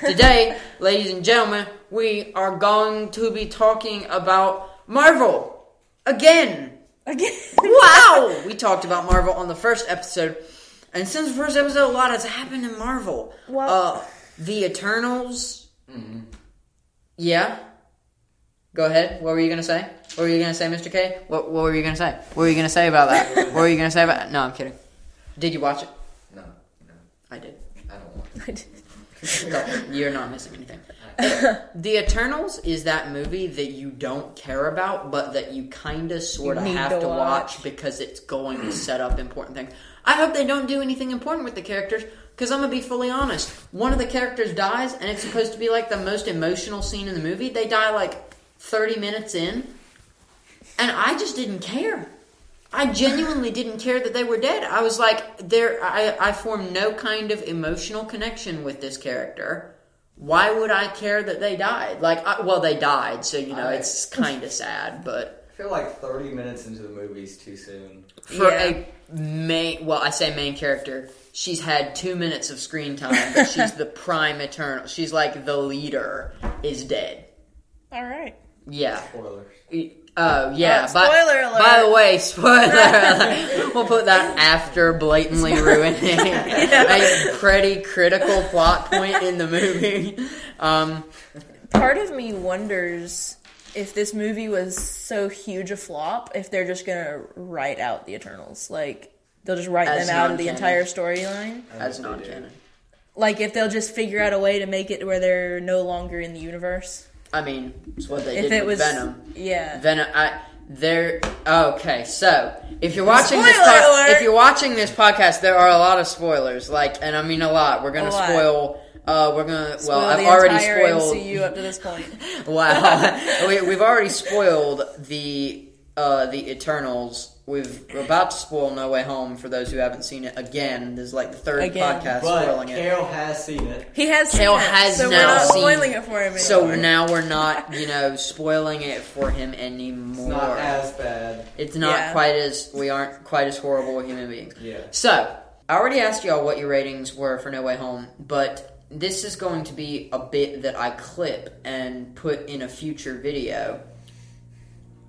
Today, ladies and gentlemen, we are going to be talking about Marvel again. Again. Wow! we talked about Marvel on the first episode, and since the first episode, a lot has happened in Marvel. Well- uh, the Eternals. Yeah. Go ahead. What were you gonna say? What were you gonna say, Mr. K? What What were you gonna say? What were you gonna say about that? what were you gonna say about? That? No, I'm kidding. Did you watch it? No, no, I did. I don't want. No, you're not missing anything. the Eternals is that movie that you don't care about, but that you kind of sort of have to to watch. watch. because it's going to set up important things. I hope they don't do anything important with the characters because I'm gonna be fully honest. One of the characters dies, and it's supposed to be like the most emotional scene in the movie. They die like 30 minutes in, and I just didn't care. I genuinely didn't care that they were dead. I was like, there. I, I formed no kind of emotional connection with this character. Why would I care that they died? Like, I, well, they died, so you know I- it's kind of sad. But I feel like 30 minutes into the movie is too soon. for Yeah. a main, well, I say main character, she's had two minutes of screen time, but she's the prime eternal. She's like the leader is dead. All right. Yeah. Spoilers. Oh yeah. Uh, by- alert. By the way, spoiler alert. We'll put that after blatantly ruining a pretty critical plot point in the movie. Um, Part of me wonders if this movie was so huge a flop, if they're just gonna write out the Eternals, like they'll just write As them out of the entire storyline. As non-canon. Like if they'll just figure out a way to make it where they're no longer in the universe. I mean, it's what they If did it with was Venom. yeah. Venom. I there. Okay, so if you're watching this, po- alert! if you're watching this podcast, there are a lot of spoilers. Like, and I mean a lot. We're gonna A lot. spoil. Uh, we're gonna. Spoil well, I've the already entire spoiled. MCU up to this point. Wow, we, we've already spoiled the uh, the Eternals. We've we're about to spoil No Way Home for those who haven't seen it. Again, this is like the third Again. podcast But spoiling it. Carol has seen it. He has seen Kale it, has so now we're not seen spoiling it. it for him. So anymore. now we're not, you know, spoiling it for him It's anymore. not as bad. It's not Yeah. quite as we aren't quite as horrible human beings. Yeah. So, I already asked y'all what your ratings were for No Way Home, but this is going to be a bit that I clip and put in a future video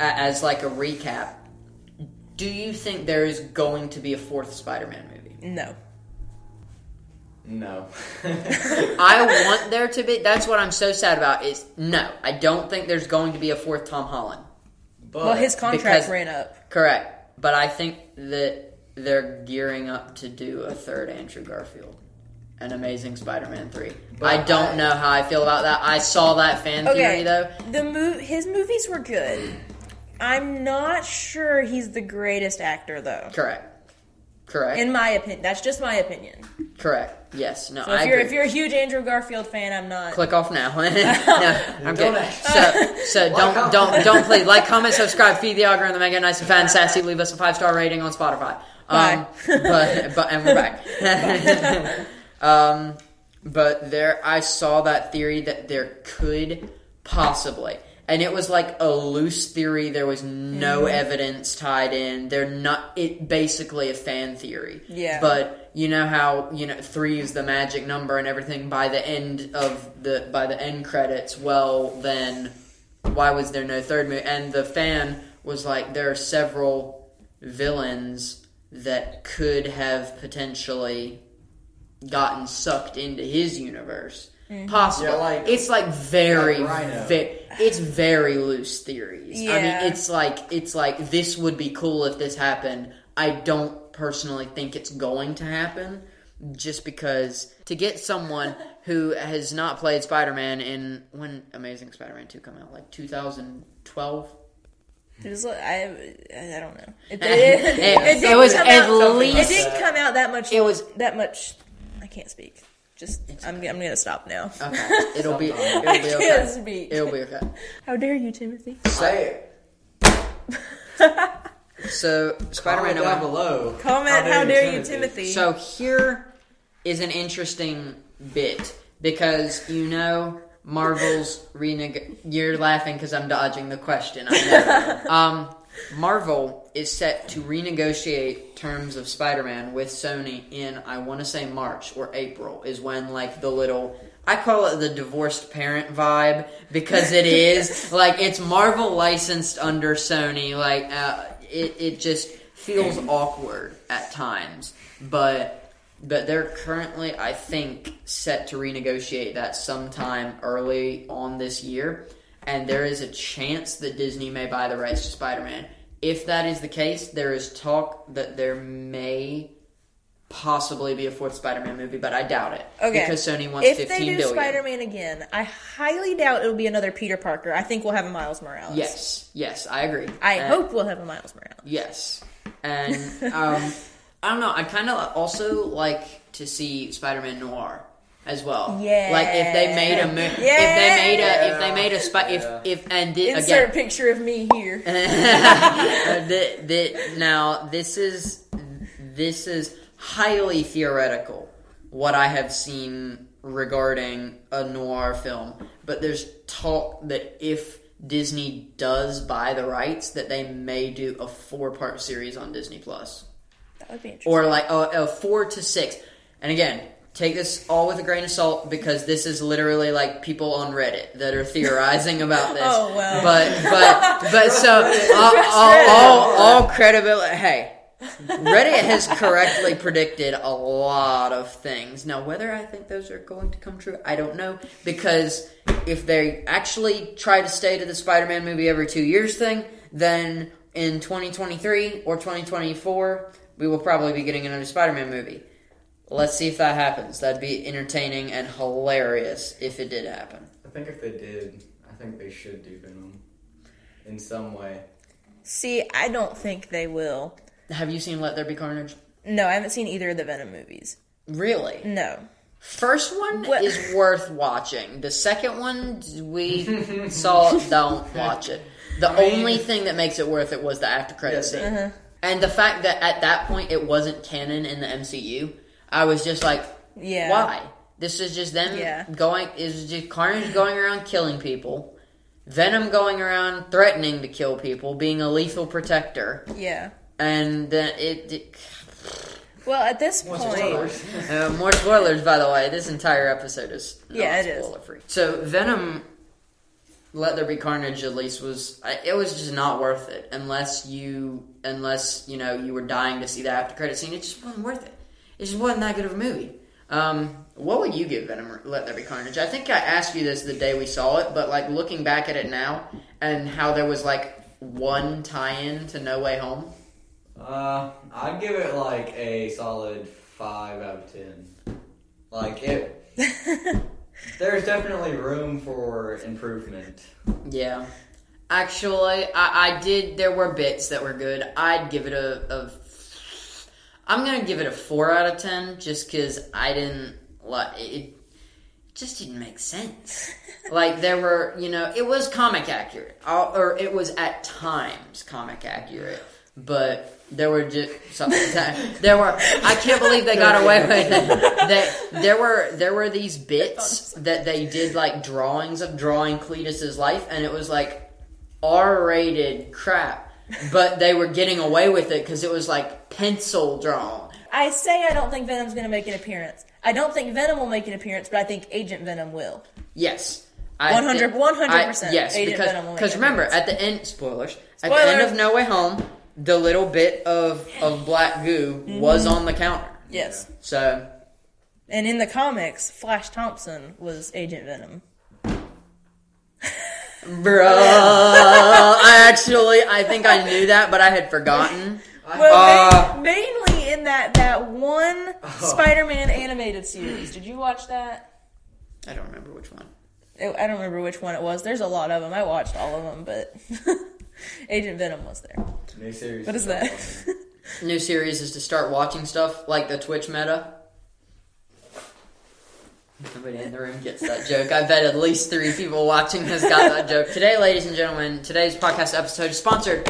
a- as like a recap. Do you think there is going to be a fourth Spider-Man movie? no. No. I want there to be. That's what I'm so sad about. Is no, I don't think there's going to be a fourth Tom Holland. but Well, his contract because- ran up. Correct, but I think that they're gearing up to do a third Andrew Garfield, an Amazing Spider-Man three. But I don't I- know how I feel about that. I saw that fan Okay. theory though. The mo- his movies were good. I'm not sure he's the greatest actor though. Correct, correct, In my opinion, that's just my opinion. correct. Yes, no, So I if you're agree. if you're a huge Andrew Garfield fan, I'm not. Click off now. no, I'm Don't kidding. So, so Like, don't, don't, don't please like, comment, subscribe, feed the algorithm, make it nice and fan sassy. Leave us a five star rating on Spotify. Um, Bye. but, but, and we're back. um, but there, I saw that theory that there could possibly, and it was like a loose theory. There was no Mm-hmm. evidence tied in. They're not. It basically a fan theory. Yeah. But you know how you know three is the magic number and everything. By the end of the by the end credits, well then, why was there no third movie? And the fan was like, there are several villains that could have potentially gotten sucked into his universe. Mm-hmm. Possible. Yeah, like- it's like very, like ve- it's very loose theories. I mean, it's like it's like this would be cool if this happened. I don't personally think it's going to happen, just because to get someone who has not played Spider-Man in when Amazing Spider-Man two come out, like 2012. It was like, I I don't know. It, eh, eh, It- it didn't was at least- It didn't come out that much. It was- that much. I can't speak. Just I'm I'm gonna stop now. Okay, it'll be it'll I be can't okay. speak. It'll be okay. How dare you, Timothy? Say it. So Spider-Man Comment No Way down below. Comment. How dare you, Timothy? So here is an interesting bit because you know Marvel's reneg. You're laughing because I'm dodging the question. I know. um, Marvel is set to renegotiate terms of Spider-Man with Sony in I want to say March or April is when like the little I call it the divorced parent vibe because it is like it's Marvel licensed under Sony. Like uh, it, it just feels awkward at times, but but they're currently, I think, set to renegotiate that sometime early on this year, and there is a chance that Disney may buy the rights to Spider-Man. If that is the case, there is talk that there may possibly be a fourth Spider-Man movie, but I doubt it. Okay. because Sony wants If fifteen they do. Spider-Man again, I highly doubt it'll be another Peter Parker. I think we'll have a Miles Morales. Yes, yes, I agree. I hope we'll have a Miles Morales. Yes, and um, I don't know. I kind of also like to see Spider-Man Noir as well. Yeah. like if they made a mo- if they made a if they made a spy Yeah. if if and did Insert again picture of me here. the, the, now this is this is highly theoretical what I have seen regarding a noir film, but there's talk that if Disney does buy the rights, that they may do a four part series on Disney Plus, That would be interesting. or like a, a four to six. And again, take this all with a grain of salt because this is literally like people on Reddit that are theorizing about this. Oh, well. But but but so all, all, all, all credibility. Hey, Reddit has correctly predicted a lot of things. Now, whether I think those are going to come true, I don't know. Because if they actually try to stay to the Spider-Man movie every two years thing, then in 2023 or 2024, we will probably be getting another Spider-Man movie. Let's see if that happens. That'd be entertaining and hilarious if it did happen. I think if they did, I think they should do Venom in some way. See, I don't think they will. Have you seen Let There Be Carnage? No, I haven't seen either of the Venom movies. Really? No. First one What- is worth watching. The second one we saw. Don't watch it. The I mean- only thing that makes it worth it was the after credit Yeah, scene, Uh-huh. and the fact that at that point it wasn't canon in the MCU. I was just like, Yeah. why? This is just them Yeah. going. Is just Carnage going around killing people, Venom going around threatening to kill people, being a lethal protector, Yeah. and then it. it Well, at this More point, spoilers. Uh, more spoilers, by the way. This entire episode is Yeah, it is. spoiler free. So Venom, Let There Be Carnage, at least was it was just not worth it unless you unless you know you were dying to see the after credit scene. It just wasn't worth it. It just wasn't that good of a movie. Um, what would you give Venom? Let There Be Carnage. I think I asked you this the day we saw it, but like looking back at it now and how there was like one tie-in to No Way Home. Uh, I'd give it like a solid five out of ten. Like it, there's definitely room for improvement. Yeah. Actually, I, I did. There were bits that were good. I'd give it a. a I'm gonna give it a four out of ten, just because I didn't like it. Just didn't make sense. like there were, you know, it was comic accurate, or it was at times comic accurate, but there were just some, there were. I can't believe they got away with it. That there were there were these bits that they did like drawings of drawing Cletus's life, and it was like R-rated crap, but they were getting away with it because it was like pencil drawn. I say I don't think Venom's going to make an appearance. I don't think Venom will make an appearance, but I think Agent Venom will. Yes. I 100 100%. Yes, Agent because Venom will make because remember appearance. at the end spoilers at the end Spoilers. of No Way Home, the little bit of of black goo Mm-hmm. was on the counter. Yes. So And in the comics, Flash Thompson was Agent Venom. Bro, I actually I think I knew that, but I had forgotten. Well, Uh, mainly in that that one Spider-Man animated series. Did you watch that? I don't remember which one. It- I don't remember which one it was. There's a lot of them. I watched all of them, but Agent Venom was there. New series. What is that? New series is to start watching stuff like the Twitch meta. Nobody in the room gets that joke. I bet at least three people watching has got that joke. Today, ladies and gentlemen, today's podcast episode is sponsored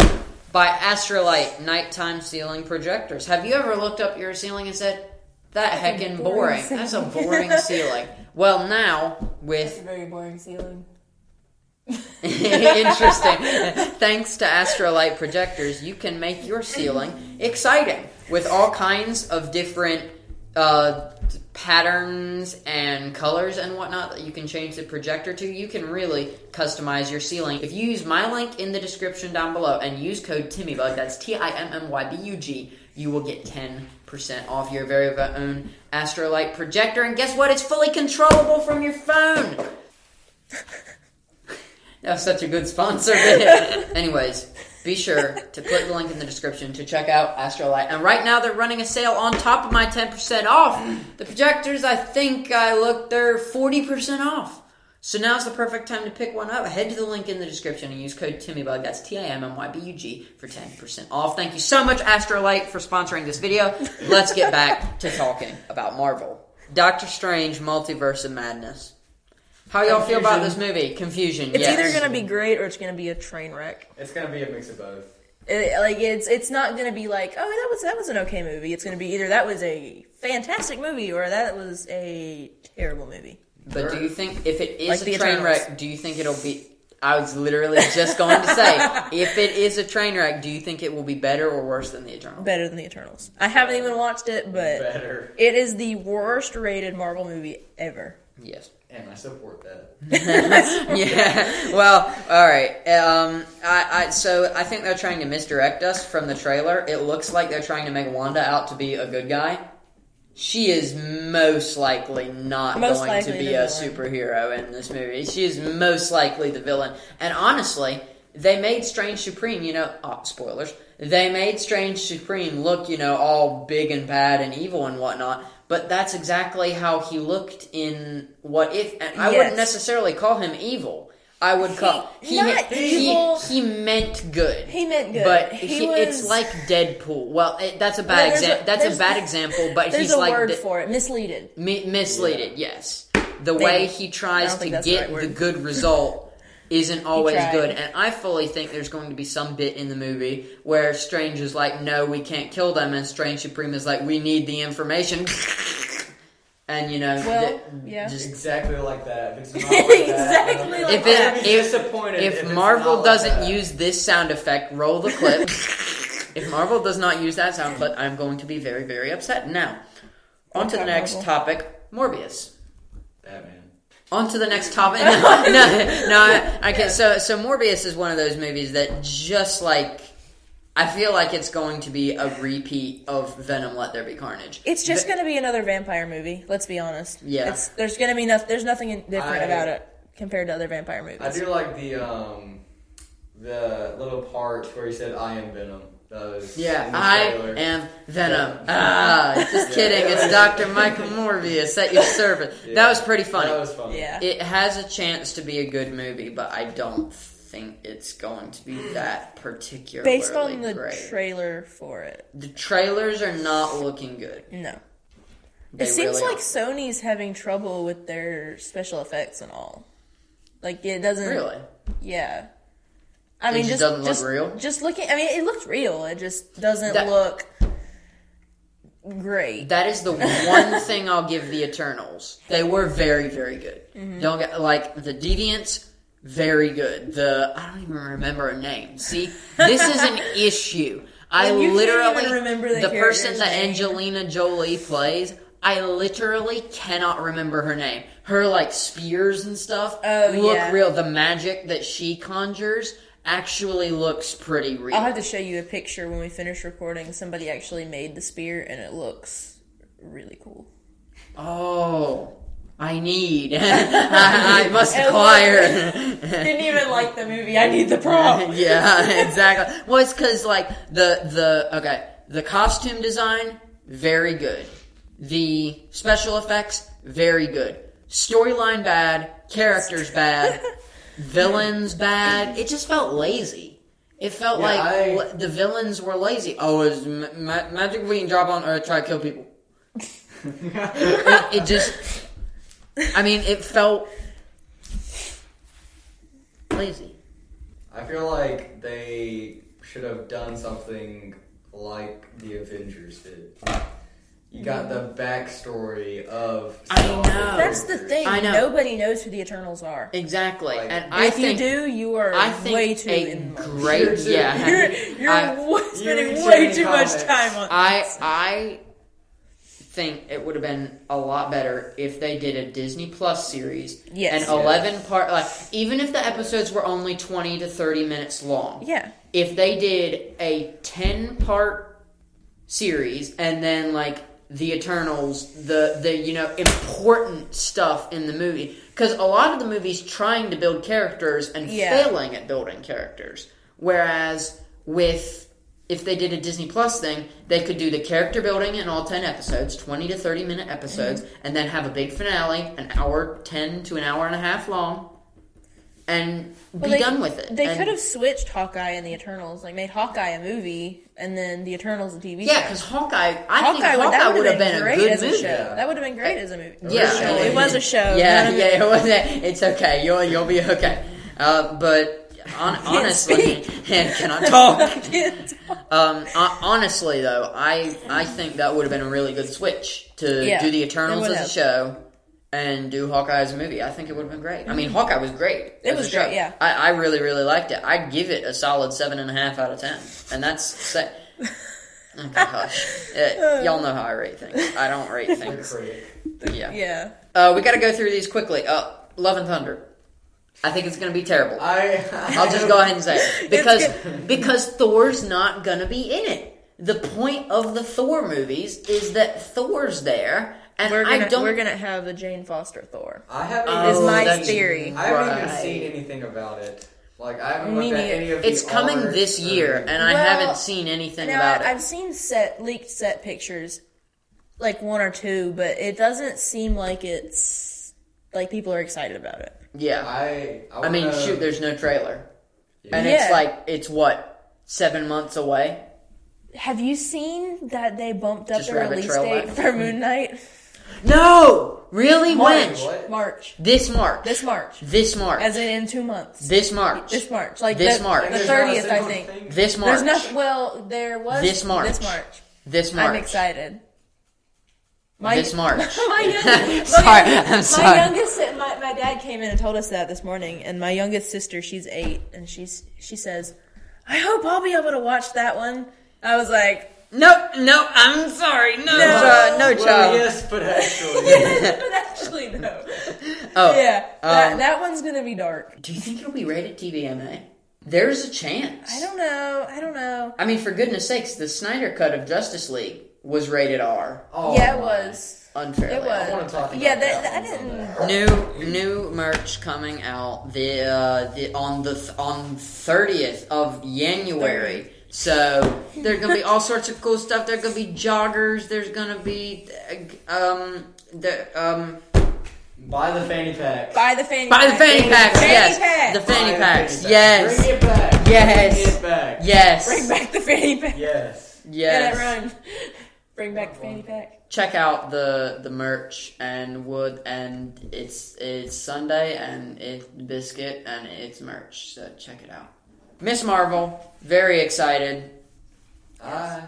by Astrolite Nighttime Ceiling Projectors. Have you ever looked up your ceiling and said, that heckin' boring. boring That's a boring ceiling. Well, now, with a very boring ceiling. Interesting. Thanks to Astrolite projectors, you can make your ceiling exciting with all kinds of different uh, patterns and colors and whatnot that you can change the projector to, you can really customize your ceiling. If you use my link in the description down below and use code TimmyBug, that's T I M M Y B U G, you will get 10% off your very own Astrolite projector. And guess what? It's fully controllable from your phone. that was such a good sponsor. Anyways, be sure to click the link in the description to check out Astrolight. And right now they're running a sale on top of my 10% off. The projectors, I think I looked, they're 40% off. So now's the perfect time to pick one up. Head to the link in the description and use code TimmyBug. That's T I M M Y B U G for 10% off. Thank you so much, Astrolight, for sponsoring this video. Let's get back to talking about Marvel. Doctor Strange Multiverse of Madness. How y'all feel about this movie? Confusion. It's yes. either gonna be great or it's gonna be a train wreck. It's gonna be a mix of both. It, like it's it's not gonna be like oh that was that was an okay movie. It's gonna be either that was a fantastic movie or that was a terrible movie. But do you think if it is Like a the train Eternals. wreck, do you think it'll be? I was literally just going to say, if it is a train wreck, do you think it will be better or worse than the Eternals? Better than the Eternals. I haven't even watched it, but Better. it is the worst rated Marvel movie ever. Yes. And I support that. yeah. Well, all right. Um, I, I so I think they're trying to misdirect us from the trailer. It looks like they're trying to make Wanda out to be a good guy. She is most likely not Most going likely to be a villain. superhero in this movie. She is most likely the villain. And honestly, they made Strange Supreme, you know, oh, spoilers. They made Strange Supreme look, you know, all big and bad and evil and whatnot. But that's exactly how he looked in What If. And I wouldn't necessarily call him evil. I would call he he, evil. he meant good. He meant good. But he, he, was, it's like Deadpool. Well, it, that's a bad example. That's a bad example. But there's he's a like word the- for it. Misleaded. Mi- misleaded, yes. The Maybe. way he tries to that's the get right the good result isn't always good. And I fully think there's going to be some bit in the movie where Strange is like, no, we can't kill them. And Strange Supreme is like, we need the information. And, you know, Well, th- yeah. just Exactly like that. If it's not like that, Exactly then like If it- I'd if- disappointed if, it's Marvel like doesn't that. use this sound effect, roll the clip. if Marvel does not use that sound clip, I'm going to be very, very upset. Now, on to the next Marvel. topic Morbius. Batman. On to the next topic. No, no, no I, I can't. So, so Morbius is one of those movies that just like I feel like it's going to be a repeat of Venom: Let There Be Carnage. It's just going to be another vampire movie. Let's be honest. Yeah. It's, there's going to be nothing. There's nothing different I- about it compared to other vampire movies. I do like the um the little part where he said I am Venom. That was Yeah, I trailer. am Venom. Yeah. Ah, just Yeah. kidding. It's Dr. Michael Morbius at your service. Yeah. That was pretty funny. That was funny. Yeah. It has a chance to be a good movie, but I don't think it's going to be that particularly Based on the great. trailer for it, the trailers are not looking good. no. They it seems really like aren't. Sony's having trouble with their special effects and all. Like it doesn't. really. Yeah. I mean, just just doesn't look just, real? Just looking. I mean, it looks real. It just doesn't That- look great. That is the one thing I'll give the Eternals. They were very, very good. Mm-hmm. Don't get like the Deviants. Very good. The I don't even remember a name. See, this is an issue. I And you can't literally remember the person character's that name. Angelina Jolie plays. I literally cannot remember her name. Her like spears and stuff Oh, look yeah. real. The magic that she conjures actually looks pretty real. I'll have to show you a picture when we finish recording. Somebody actually made the spear, and it looks really cool. Oh, I need. I, I must And acquire. Didn't even like the movie. I need the prop. yeah, exactly. Well, it's because like the the okay, the costume design very good, the special effects very good, storyline bad, characters bad, villains bad. It just felt lazy. It felt Yeah, like I- l- the villains were lazy. Oh, is ma- ma- magic we can drop on Earth try to kill people? it, it just. I mean, it felt lazy. I feel like they should have done something like the Avengers did. You got the backstory of. I some know. That's the thing. I know. Nobody knows who the Eternals are. Exactly, Like, and I if think you do, you are I think way too a in. great You're too- yeah. You're, you're I, wa- spending read too way many too much time on. I I think it would have been a lot better if they did a Disney Plus series. Yes. An 11 part, like, even if the episodes were only 20 to 30 minutes long. Yeah. If they did a 10 part series and then, like, the Eternals, the, the, you know, important stuff in the movie. Because a lot of the movies trying to build characters and Yeah. failing at building characters. Whereas with if they did a Disney Plus thing, they could do the character building in all 10 episodes, 20 to 30 minute episodes, and then have a big finale, an hour, 10 to an hour and a half long, and Well, be they- done with it. They And- could have switched Hawkeye and the Eternals, like made Hawkeye a movie and then the Eternals a TV Yeah, because Hawkeye, I Hawkeye, think Hawkeye that would have been, a great good as a movie. show. That would have been great as a movie. Yeah, it was a show. Yeah, yeah, it was. It's okay. You'll you'll be okay. Uh, but on, honestly, can I talk? Um, hon- honestly, though, I I think that would have been a really good switch to Yeah, do the it Eternals would as a have. show and do Hawkeye as a movie. I think it would have been great. I mean, Hawkeye was great. It as was show. great, yeah. I, I really really liked it. I'd give it a solid seven and a half out of ten, and that's. Se- oh gosh, Uh, y'all know how I rate things. I don't rate things. Yeah. Yeah. Uh, we got to go through these quickly. Uh, Love and Thunder. I think it's going to be terrible. I I'll just go ahead and say it. because because Thor's not gonna be in it. The point of the Thor movies is that Thor's there, and We're gonna I don't. we're gonna have a Jane Foster Thor. I haven't. Oh, is my theory. I haven't even seen anything about it. Like I haven't Me looked at any of the It's coming art this or- year, and I haven't seen anything Now, about I, it. I've seen set leaked set pictures, like one or two, but it doesn't seem like it's like people are excited about it. Yeah, I. I, I mean, wanna- shoot, there's no trailer, and Yeah. it's like it's what seven months away. Have you seen that they bumped up Just the Rabbit release Trail date Lab? for Moon Knight? No, really, when March. What? March. this March, This March. this March, As in in two months. this March, This March. Like This the, March. The There's not a thirtieth, I single think. thing? this March, There's nothing well there was This March. This March. this March, I'm excited. My, this March. my youngest, Sorry, my, I'm sorry. my youngest, my, my dad came in and told us that this morning, and my youngest sister, she's eight, and she's she says, "I hope I'll be able to watch that one." I was like, Nope, nope. I'm sorry. No, No. child, no Well, child. yes, but actually, yes, but actually no. Oh, Yeah, that, um, that one's gonna be dark. Do you think it'll be rated TVMA? There's a chance. I don't know. I don't know. I mean, for goodness sakes, the Snyder cut of Justice League was rated R. oh, yeah, it my. was. Unfairly. It was. I want to talk about Yeah, that. that, I didn't. New new merch coming out the uh, the on the th- on thirtieth of January. So there's gonna be all sorts of cool stuff. There's gonna be joggers. There's gonna be uh, um the um Buy the fanny pack. Buy the fanny. buy the pack. fanny packs. Fanny Yes, pack. the fanny Buy the packs. pack. Yes, Bring it back. Yes. Bring it back. yes, Bring back the fanny pack. Yes. yes. Get it run. Bring back the fanny pack. check out the the merch and wood and it's it's Sunday and it's biscuit and it's merch. So check it out. Miss Marvel, very excited. I.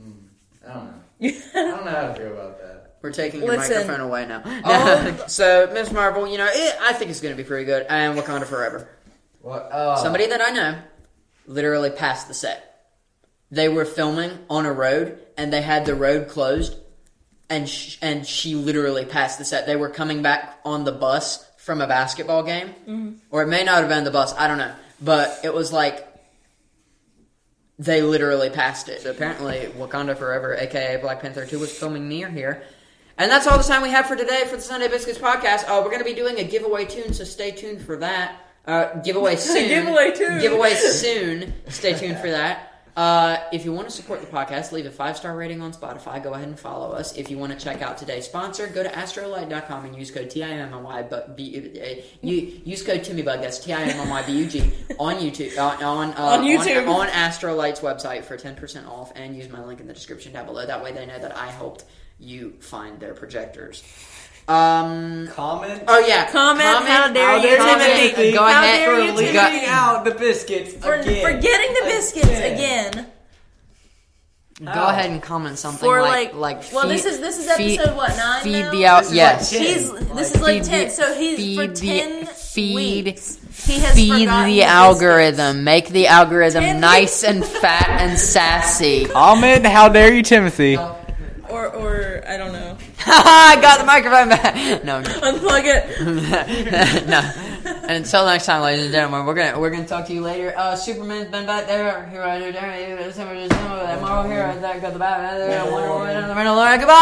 Mm, I don't know. I don't know how to feel about that. We're taking your Listen. microphone away now. Oh. so Miss Marvel, you know, it, I think it's going to be pretty good. And Wakanda Forever. What? Oh. Somebody that I know literally passed the set. They were filming on a road and they had the road closed and sh- and she literally passed the set. They were coming back on the bus from a basketball game, or it may not have been the bus. I don't know, but it was like they literally passed it. So apparently, Wakanda Forever, aka Black Panther Two, was filming near here. And that's all the time we have for today for the Sunday Biscuits podcast. Uh, we're going to be doing a giveaway tune, so stay tuned for that. Uh, giveaway soon. Giveaway tune. Giveaway soon. Stay tuned for that. Uh, if you want to support the podcast, leave a five star rating on Spotify. Go ahead and follow us. If you want to check out today's sponsor, go to astrolight.com and use code TIMMY. But B, uh, you use code TimmyBug. That's T I M M Y B U G on YouTube uh, on uh, On YouTube. on, on Astrolight's website for ten percent off. And use my link in the description down below. That way they know that I helped you find their projectors. Um. Comment. Oh yeah. Comment, how dare you, comment, Timothy. Go How ahead. dare you, for leaving Go- out the biscuits For, again. for getting the biscuits Again. again. Go How? ahead and comment something For like like, like. well, feed- this is this is feed- episode what nine Feed now? the out. This Yes. like He's Like, this is like feed ten. the- so he's for feed the- feed- weeks. He has Feed forgotten the biscuits. algorithm. Make the algorithm Ten nice and fat and sassy. Comment. How dare you, Timothy? or or I don't know. I got the microphone back. No, no. Unplug it. no. And until next time, ladies and gentlemen, we're gonna we're gonna talk to you later. Uh, Superman's been back there. Here I do there. Marvel hero that got the Batman there. Wonder Woman the middle. Goodbye.